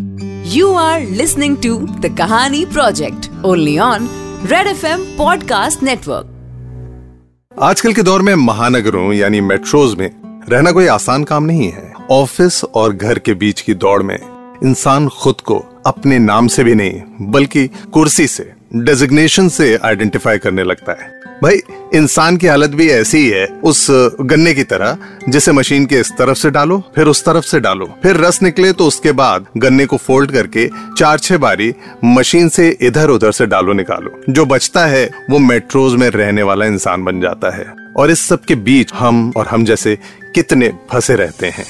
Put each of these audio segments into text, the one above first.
You are listening to the Kahani Project, only on Red FM Podcast Network. आजकल के दौर में महानगरों, यानी मेट्रोज में, रहना कोई आसान काम नहीं है ऑफ़िस और घर के बीच की दौड़ में, इंसान खुद को अपने नाम से भी नहीं, बल्कि कुर्सी से डेजिग्नेशन से आइडेंटिफाई करने लगता है भाई, इंसान की हालत भी ऐसी है उस गन्ने की तरह, जिसे मशीन के इस तरफ़ से डालो, फिर उस तरफ़ से डालो। फिर रस निकले तो उसके बाद गन्ने को फोल्ड करके चार छह बारी मशीन से इधर उधर से डालो, निकालो। जो बचता है, वो मेट्रोज में रहने वाला इंसान बन जाता है। और इस सब के बीच हम और हम जैसे कितने फंसे रहते हैं।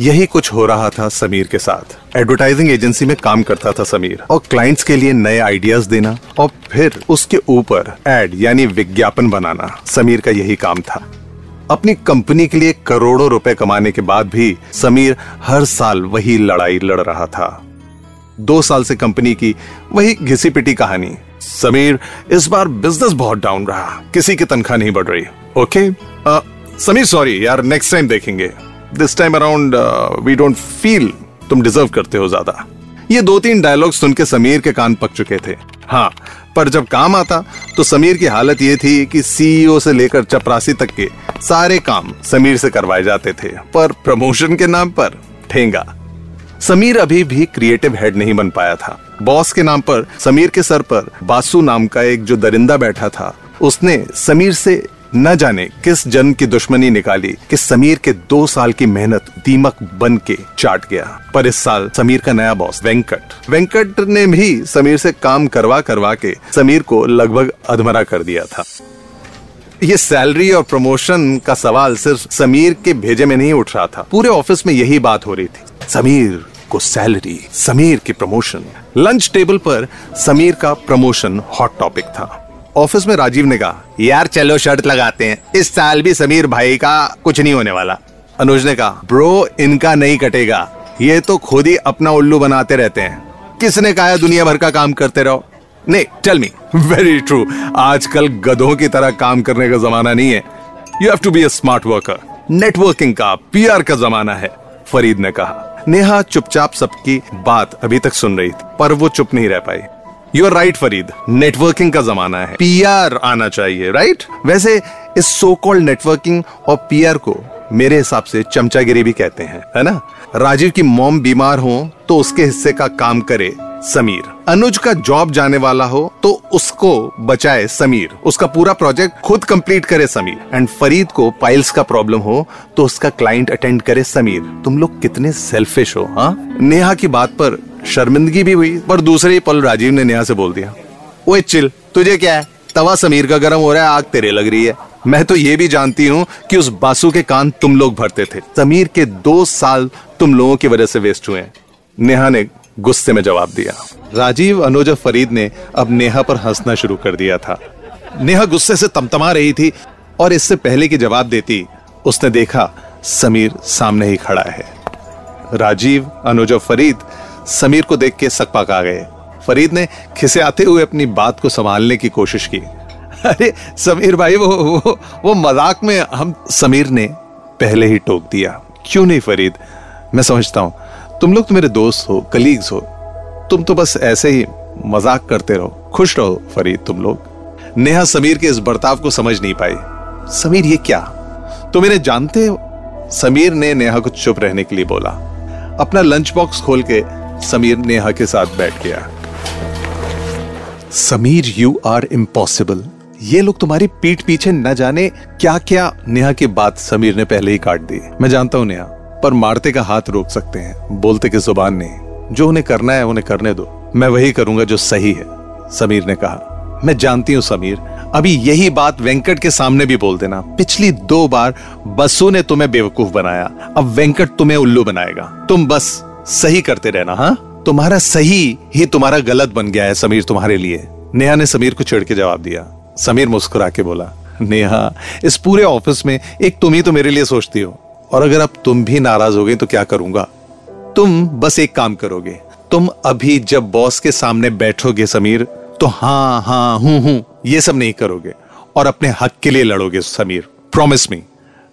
यही कुछ हो रहा था समीर के साथ। एडवर्टाइजिंग एजेंसी में काम करता था समीर। और क्लाइंट्स के लिए नए आइडियाज़ देना और फिर उसके ऊपर एड यानी विज्ञापन बनाना समीर का यही काम था। अपनी कंपनी के लिए करोड़ों रुपए कमाने के बाद भी समीर हर साल वही लड़ाई लड़ रहा था। दो साल से कंपनी की वही घिसी पिटी कहानी। समीर इस बार बिज़नेस बहुत डाउन रहा। किसी की तनख्वाह नहीं बढ़ रही। ओके आ, समीर सॉरी यार नेक्स्ट टाइम देखेंगे। This time around we don't feel तुम डिजर्व करते हो ज़्यादा। ये दो तीन डायलॉग सुन के समीर के कान पक चुके थे। हाँ पर जब काम आता तो समीर की हालत ये थी कि सीईओ से लेकर चपरासी तक के सारे काम समीर से करवाए जाते थे, पर प्रमोशन के नाम पर ठेंगा। समीर अभी भी क्रिएटिव हेड नहीं बन पाया था। बॉस के नाम पर समीर के सर पर बासु नाम का एक जो दरिंदा बैठा था, उसने समीर से न जाने किस जन की दुश्मनी निकाली कि समीर के दो साल की मेहनत दीमक बन के चाट गया। पर इस साल समीर का नया बॉस वेंकट। वेंकट ने भी समीर से काम करवा करवा के समीर को लगभग अधमरा कर दिया था। ये सैलरी और प्रमोशन का सवाल सिर्फ़ समीर के भेजे में नहीं उठ रहा था। पूरे ऑफ़िस में यही बात हो रही थी। समीर को सैलरी समीर की प्रमोशन लंच टेबल पर समीर का प्रमोशन हॉट टॉपिक था। ऑफ़िस में राजीव ने कहा, यार चलो शर्ट लगाते हैं। इस साल भी समीर भाई का कुछ नहीं होने वाला। अनुज ने कहा, ब्रो, इनका नहीं कटेगा। ये तो खुद ही अपना उल्लू बनाते रहते हैं। किसने कहा दुनिया भर का काम करते रहो? नहीं टेल मी वेरी ट्रू आजकल गधों की तरह काम करने का जमाना नहीं है। You have to be a smart worker networking का पीआर का जमाना है, फरीद ने कहा। नेहा चुपचाप सबकी बात अभी तक सुन रही थी, पर वो चुप नहीं रह पाई। You are right Farid networking का जमाना है। पीआर आना चाहिए राइट right? वैसे इस सो कॉल्ड नेटवर्किंग और पीआर को मेरे हिसाब से चमचागिरी भी कहते हैं, है ना? राजीव की मॉम बीमार हो तो उसके हिस्से का काम करे समीर। अनुज का जॉब जाने वाला हो तो उसको बचाए समीर। उसका पूरा प्रोजेक्ट खुद कंप्लीट करे समीर। एंड फरीद को पाइल्स का प्रॉब्लम हो तो उसका क्लाइंट अटेंड करे समीर। तुम लोग कितने सेल्फिश हो हाँ? नेहा की बात पर शर्मिंदगी भी हुई, पर दूसरे ही पल राजीव ने नेहा से बोल दिया, ओए चिल, तुझे क्या है? तवा समीर का गर्म हो रहा है, आग तेरे लग रही है। मैं तो ये भी जानती हूँ कि उस बासु के कान तुम लोग भरते थे। समीर के दो साल तुम लोगों की वजह से वेस्ट हुए नेहा ने गुस्से में जवाब दिया। राजीव, अनुज फरीद ने अब नेहा पर हंसना शुरू कर दिया था। नेहा गुस्से से तमतमा रही थी और इससे पहले की जवाब देती, उसने देखा समीर सामने ही खड़ा है। राजीव, अनुज फरीद समीर को देख के सकपक आ गए। फरीद ने खिसे आते हुए अपनी बात को संभालने की कोशिश की। अरे समीर भाई वो वो, वो मज़ाक में हम समीर ने पहले ही टोक दिया। क्यों नहीं फरीद? मैं समझता हूँ। तुम लोग तो मेरे दोस्त हो कलीग्स हो। तुम तो बस ऐसे ही मज़ाक करते रहो। खुश रहो फरीद तुम लोग। नेहा समीर के इस बर्ताव को समझ नहीं पाई। समीर ये क्या? तुम मेरे जानते हो? समीर ने नेहा को चुप रहने के लिए बोला। अपना लंच बॉक्स खोल के समीर नेहा के साथ बैठ गया। समीर यू आर इम्पॉसिबल ये लोग तुम्हारी पीठ पीछे न जाने क्या क्या नेहा की बात समीर ने पहले ही काट दी। मैं जानता हूँ नेहा, पर मारते का हाथ रोक सकते हैं, बोलते की ज़ुबान नहीं। जो उन्हें करना है, उन्हें करने दो। मैं वही करूँगा जो सही है, समीर ने कहा। मैं जानती हूँ समीर, अभी यही बात वेंकट के सामने भी बोल देना। पिछली दो बार बसु ने तुम्हें बेवकूफ़ बनाया, अब वेंकट तुम्हें उल्लू बनाएगा। तुम बस सही करते रहना हाँ? तुम्हारा सही ही तुम्हारा गलत बन गया है समीर तुम्हारे लिए। नेहा ने समीर को छिड़ के जवाब दिया। समीर मुस्कुरा के बोला, नेहा, इस पूरे ऑफ़िस में एक तुम ही तो मेरे लिए सोचती हो। और अगर अब तुम भी नाराज़ हो गई तो क्या करूँगा? तुम बस एक काम करोगे। तुम अभी जब बॉस के सामने बैठोगे समीर तो हाँ हाँ हूँ हूँ, ये सब नहीं करोगे। और अपने हक के लिए लड़ोगे समीर प्रॉमिस मी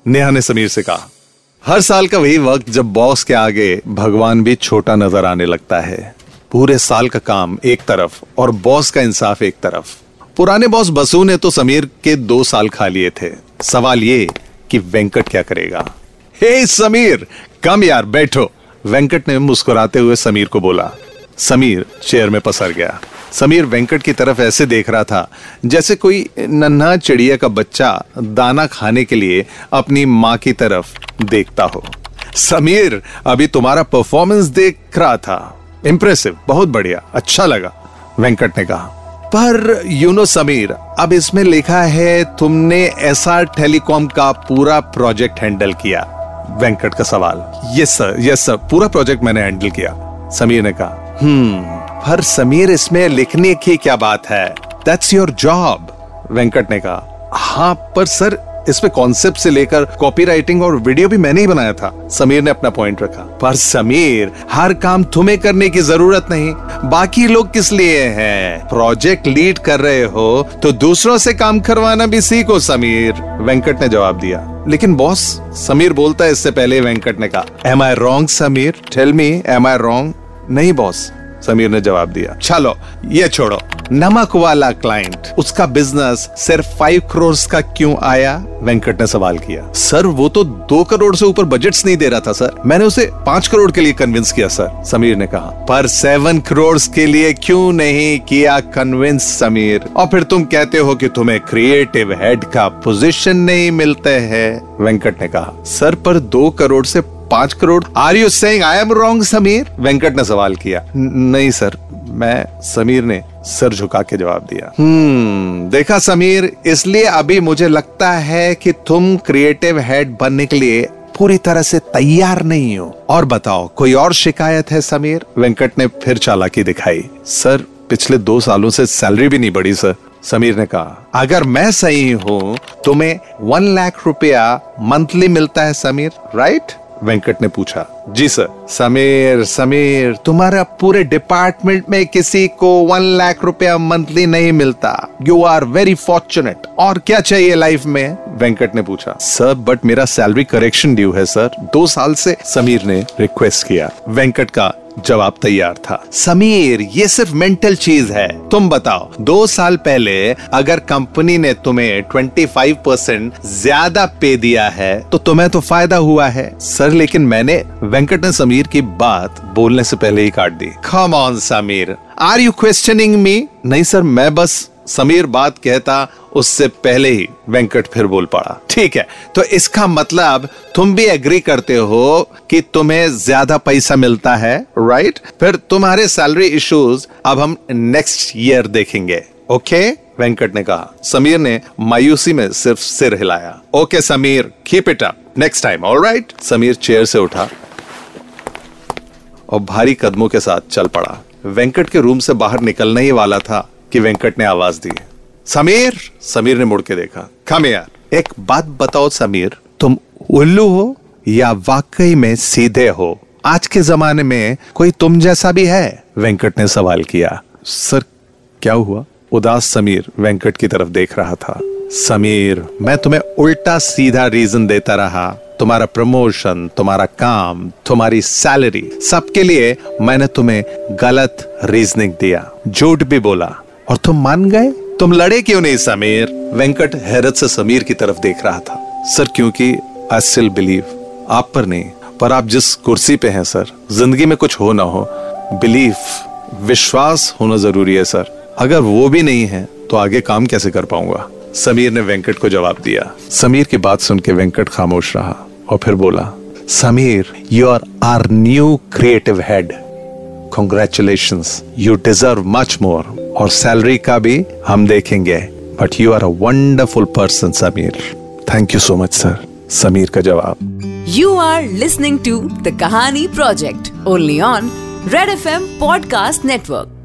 नेहा ने समीर से कहा। हर साल का वही वक्त जब बॉस के आगे भगवान भी छोटा नज़र आने लगता है। पूरे साल का काम एक तरफ़ और बॉस का इंसाफ एक तरफ़। पुराने बॉस बसु ने तो समीर के दो साल खा लिए थे। सवाल ये कि वेंकट क्या करेगा? हे समीर, कम यार, बैठो। वेंकट ने मुस्कुराते हुए समीर को बोला समीर चेयर में पसर गया। समीर वेंकट की तरफ़ ऐसे देख रहा था, जैसे कोई नन्हा चिड़िया का बच्चा दाना खाने के लिए अपनी माँ की तरफ़ देखता हो। समीर, अभी तुम्हारा परफॉर्मेंस देख रहा था। इंप्रेसिव बहुत बढ़िया अच्छा लगा, वेंकट ने कहा। पर यू नो समीर, अब इसमें लिखा है, तुमने ऐसा टेलीकॉम का पूरा प्रोजेक्ट हैंडल किया। वेंकट का सवाल। यस सर यस सर पूरा प्रोजेक्ट मैंने हैंडल किया, समीर ने कहा। हम्म पर समीर इसमें लिखने की क्या बात है? दैट्स योर जॉब वेंकट ने कहा। हाँ पर सर, इसमें कॉन्सेप्ट से लेकर कॉपी राइटिंग और वीडियो भी मैंने ही बनाया था। समीर ने अपना पॉइंट रखा। पर समीर, हर काम तुम्हें करने की ज़रूरत नहीं। बाकी लोग किस लिए हैं? प्रोजेक्ट लीड कर रहे हो तो दूसरों से काम करवाना भी सीखो, समीर। वेंकट ने जवाब दिया। लेकिन बॉस समीर बोलता है इससे पहले, वेंकट ने कहा am I wrong Sameer? Tell me am I wrong नहीं बॉस समीर ने जवाब दिया। चलो, ये छोड़ो। नमक वाला क्लाइंट उसका बिज़नेस सिर्फ़ फाइव करोड़ का क्यों आया? वेंकट ने सवाल किया। सर, वो तो दो करोड़ से ऊपर बजट्स नहीं दे रहा था, सर। मैंने उसे पाँच करोड़ के लिए कन्विंस किया, सर, समीर ने कहा। पर सेवन करोड़ के लिए क्यों नहीं किया कन्विंस समीर? और फिर तुम कहते हो कि तुम्हें क्रिएटिव हेड का पोजीशन नहीं मिलते हैं, वेंकट ने कहा। सर, पर दो करोड़ से पाँच crore. Are you saying I am wrong Sameer Venkat ने सवाल किया। नहीं सर। मैं समीर ने सर झुका के जवाब दिया। हम्म देखा समीर इसलिए अभी मुझे लगता है कि तुम क्रिएटिव हेड बनने के लिए पूरी तरह से तैयार नहीं हो। और बताओ कोई और शिकायत है समीर? वेंकट ने फिर चालाकी दिखाई। सर पिछले दो सालों से सैलरी भी नहीं बढ़ी सर। समीर ने कहा अगर मैं सही हूँ तुम्हें वन लाख रुपया मंथली मिलता है समीर राइट वेंकट ने पूछा जी सर समीर समीर तुम्हारा पूरे डिपार्टमेंट में किसी को वन लाख रुपया मंथली नहीं मिलता। यू आर वेरी फॉर्चुनेट और क्या चाहिए लाइफ में? वेंकट ने पूछा। सर बट मेरा सैलरी करेक्शन ड्यू है सर दो साल से समीर ने रिक्वेस्ट किया। वेंकट का जवाब तैयार था। समीर ये सिर्फ़ मेंटल चीज़ है। तुम बताओ दो साल पहले अगर कंपनी ने तुम्हें 25 परसेंट ज़्यादा पे दिया है तो तुम्हें तो फ़ायदा हुआ है। सर लेकिन मैंने वेंकट ने समीर की बात बोलने से पहले ही काट दी। Come on Sameer. Are you questioning me नहीं, सर, मैं बस समीर बात कहता, उससे पहले ही वेंकट फिर बोल पड़ा। ठीक है तो इसका मतलब तुम भी एग्री करते हो कि तुम्हें ज़्यादा पैसा मिलता है राइट फिर तुम्हारे सैलरी इश्यूज़ अब हम नेक्स्ट ईयर देखेंगे। ओके वेंकट ने कहा। समीर ने मायूसी में सिर्फ़ सिर हिलाया। Okay Sameer keep it up next time all right Sameer chair से उठा। और भारी कदमों के साथ चल पड़ा। वेंकट के रूम से बाहर निकलने ही वाला था कि वेंकट ने आवाज़ दी। समीर समीर ने मुड़ के देखा। कम यार एक बात बताओ समीर, तुम उल्लू हो या वाकई में सीधे हो? आज के जमाने में कोई तुम जैसा भी है? वेंकट ने सवाल किया। सर, क्या हुआ? उदास समीर वेंकट की तरफ़ देख रहा था। समीर, मैं तुम्हें उल्टा सीधा रीजन देता रहा। तुम्हारा प्रमोशन तुम्हारा काम, तुम्हारी सैलरी सबके लिए मैंने तुम्हें गलत रीजनिंग दिया। झूठ भी बोला। और तुम मान गए? तुम लड़े क्यों नहीं, समीर? वेंकट हैरत से समीर की तरफ़ देख रहा था। सर, क्योंकि आई स्टिल बिलीव आप पर नहीं, पर आप जिस कुर्सी पे हैं, सर, ज़िंदगी में कुछ हो ना हो बिलीफ विश्वास होना ज़रूरी है, सर। अगर वो भी नहीं है तो आगे काम कैसे कर पाऊँगा? समीर ने वेंकट को जवाब दिया। समीर की बात सुन के वेंकट खामोश रहा। और फिर बोला, Sameer you are our new creative head congratulation you deserve much more और सैलरी का भी हम देखेंगे. But you are a wonderful person Sameer. Thank you so much sir Sameer का जवाब you are listening to the Kahani project only on Red F M podcast network